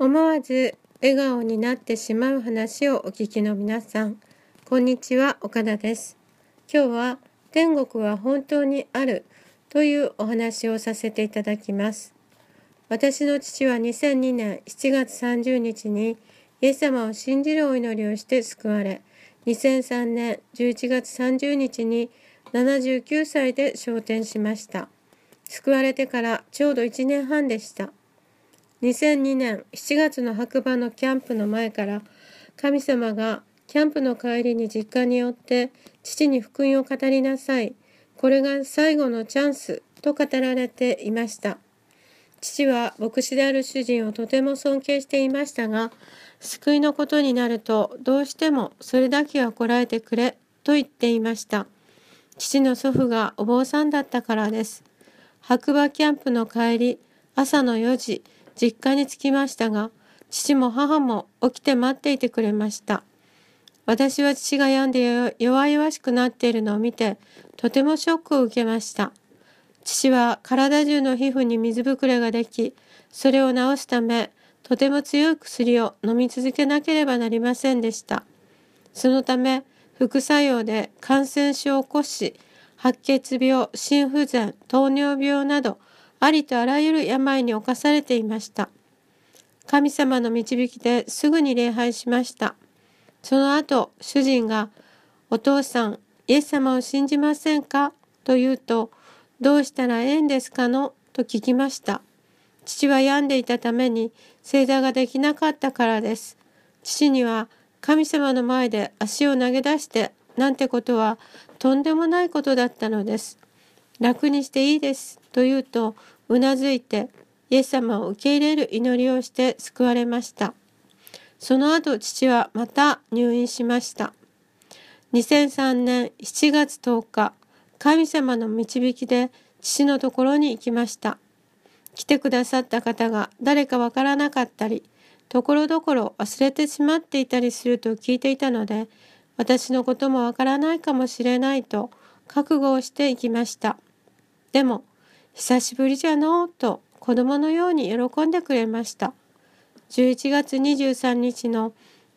思わず笑顔になってしまう話をお聞きの皆さん、こんにちは、岡田です。今日は天国は本当にあるというお話をさせていただきます。私の父は2002年7月30日にイエス様を信じるお祈りをして救われ、2003年11月30日に79歳で昇天しました。救われてからちょうど1年半でした。2002年7月の白馬のキャンプの前から神様がキャンプの帰りに実家に寄って父に福音を語りなさい。これが最後のチャンスと語られていました。父は牧師である主人をとても尊敬していましたが、救いのことになるとどうしてもそれだけはこらえてくれと言っていました。父の祖父がお坊さんだったからです。白馬キャンプの帰り、朝の4時、実家に着きましたが、父も母も起きて待っていてくれました。私は父が病んで弱々しくなっているのを見て、とてもショックを受けました。父は体中の皮膚に水ぶくれができ、それを治すため、とても強い薬を飲み続けなければなりませんでした。そのため、副作用で感染症を起こし、白血病、心不全、糖尿病などありとあらゆる病に侵されていました。神様の導きですぐに礼拝しました。その後、主人が、お父さん、イエス様を信じませんかと言うと、どうしたらええんですかの？と聞きました。父は病んでいたために正座ができなかったからです。父には神様の前で足を投げ出してなんてことはとんでもないことだったのです。楽にしていいですと言うとうなずいてイエス様を受け入れる祈りをして救われました。その後父はまた入院しました。2003年7月10日、神様の導きで父のところに行きました。来てくださった方が誰かわからなかったり、ところどころ忘れてしまっていたりすると聞いていたので、私のこともわからないかもしれないと覚悟をして行きました。でも、久しぶりじゃのうと子供のように喜んでくれました。11月23日の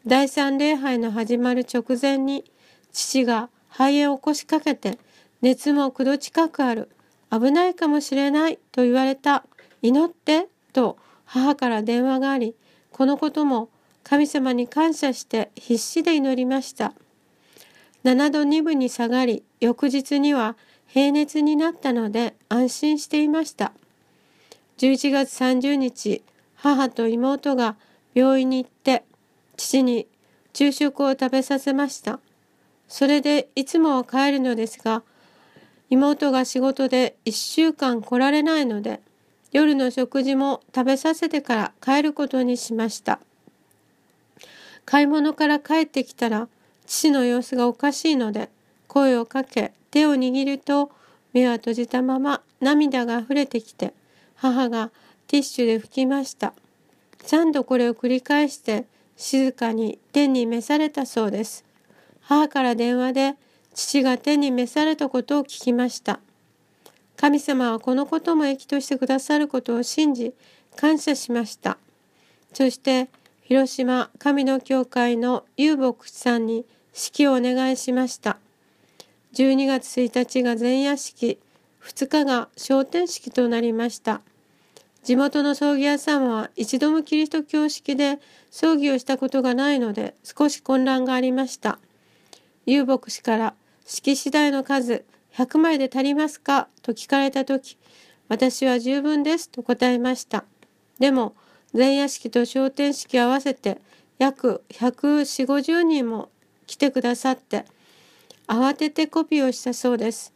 第三礼拝の始まる直前に父が肺炎を起こしかけて熱も9度近くある。危ないかもしれないと言われた。祈ってと母から電話がありこのことも神様に感謝して必死で祈りました。7度2分に下がり翌日には平熱になったので安心していました。11月30日、母と妹が病院に行って父に昼食を食べさせました。それでいつもは帰るのですが、妹が仕事で1週間来られないので、夜の食事も食べさせてから帰ることにしました。買い物から帰ってきたら、父の様子がおかしいので、声をかけ、手を握ると目は閉じたまま涙が溢れてきて母がティッシュで拭きました。3度これを繰り返して静かに天に召されたそうです。母から電話で父が天に召されたことを聞きました。神様はこのことも益としてくださることを信じ感謝しました。そして広島神の教会の遊牧さんに指揮をお願いしました。12月1日が前夜式、2日が昇天式となりました。地元の葬儀屋さんは一度もキリスト教式で葬儀をしたことがないので少し混乱がありました。遊牧師から式次第の数100枚で足りますかと聞かれた時、私は十分ですと答えました。でも前夜式と昇天式合わせて約140、50人も来てくださって、慌ててコピーをしたそうです。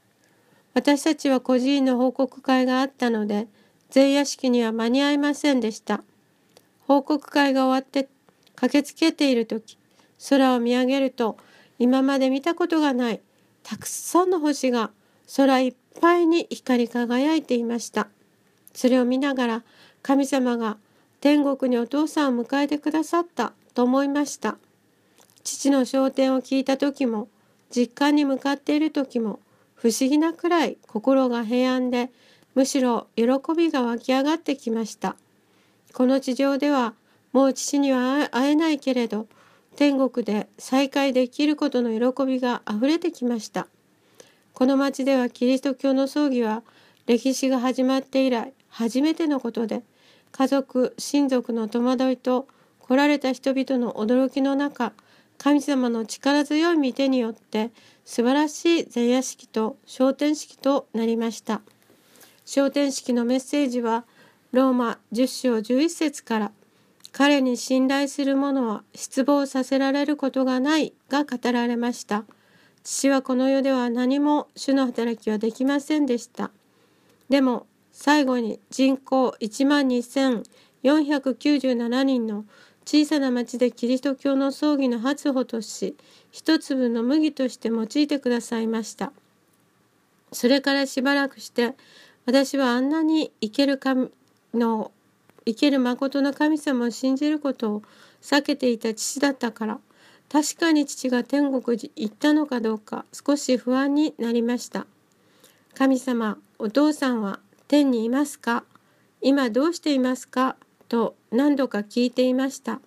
私たちは孤児院の報告会があったので、前夜式には間に合いませんでした。報告会が終わって駆けつけている時、空を見上げると、今まで見たことがないたくさんの星が空いっぱいに光り輝いていました。それを見ながら神様が天国にお父さんを迎えてくださったと思いました。父の昇天を聞いた時も実家に向かっている時も不思議なくらい心が平安でむしろ喜びが湧き上がってきました。この地上ではもう父には会えないけれど天国で再会できることの喜びがあふれてきましたこの町ではキリスト教の葬儀は歴史が始まって以来初めてのことで家族親族の戸惑いと来られた人々の驚きの中神様の力強い御手によって素晴らしい前夜式と昇天式となりました。昇天式のメッセージはローマ10章11節から彼に信頼する者は失望させられることがないが語られました。父はこの世では何も主の働きはできませんでした。でも最後に人口1万2497人の小さな町でキリスト教の葬儀の初歩とし一粒の麦として用いてくださいました。それからしばらくして私はあんなに生ける神の生ける誠の神様を信じることを避けていた父だったから確かに父が天国に行ったのかどうか少し不安になりました。神様お父さんは天にいますか？今どうしていますか？と何度か聞いていました。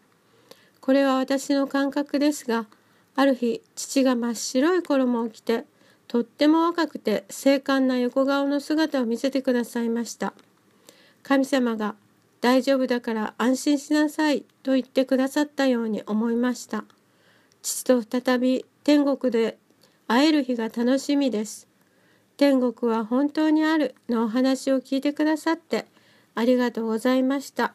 これは私の感覚ですがある日父が真っ白い衣を着てとっても若くて精悍な横顔の姿を見せてくださいました。神様が大丈夫だから安心しなさいと言ってくださったように思いました。父と再び天国で会える日が楽しみです。天国は本当にあるのお話を聞いてくださってありがとうございました。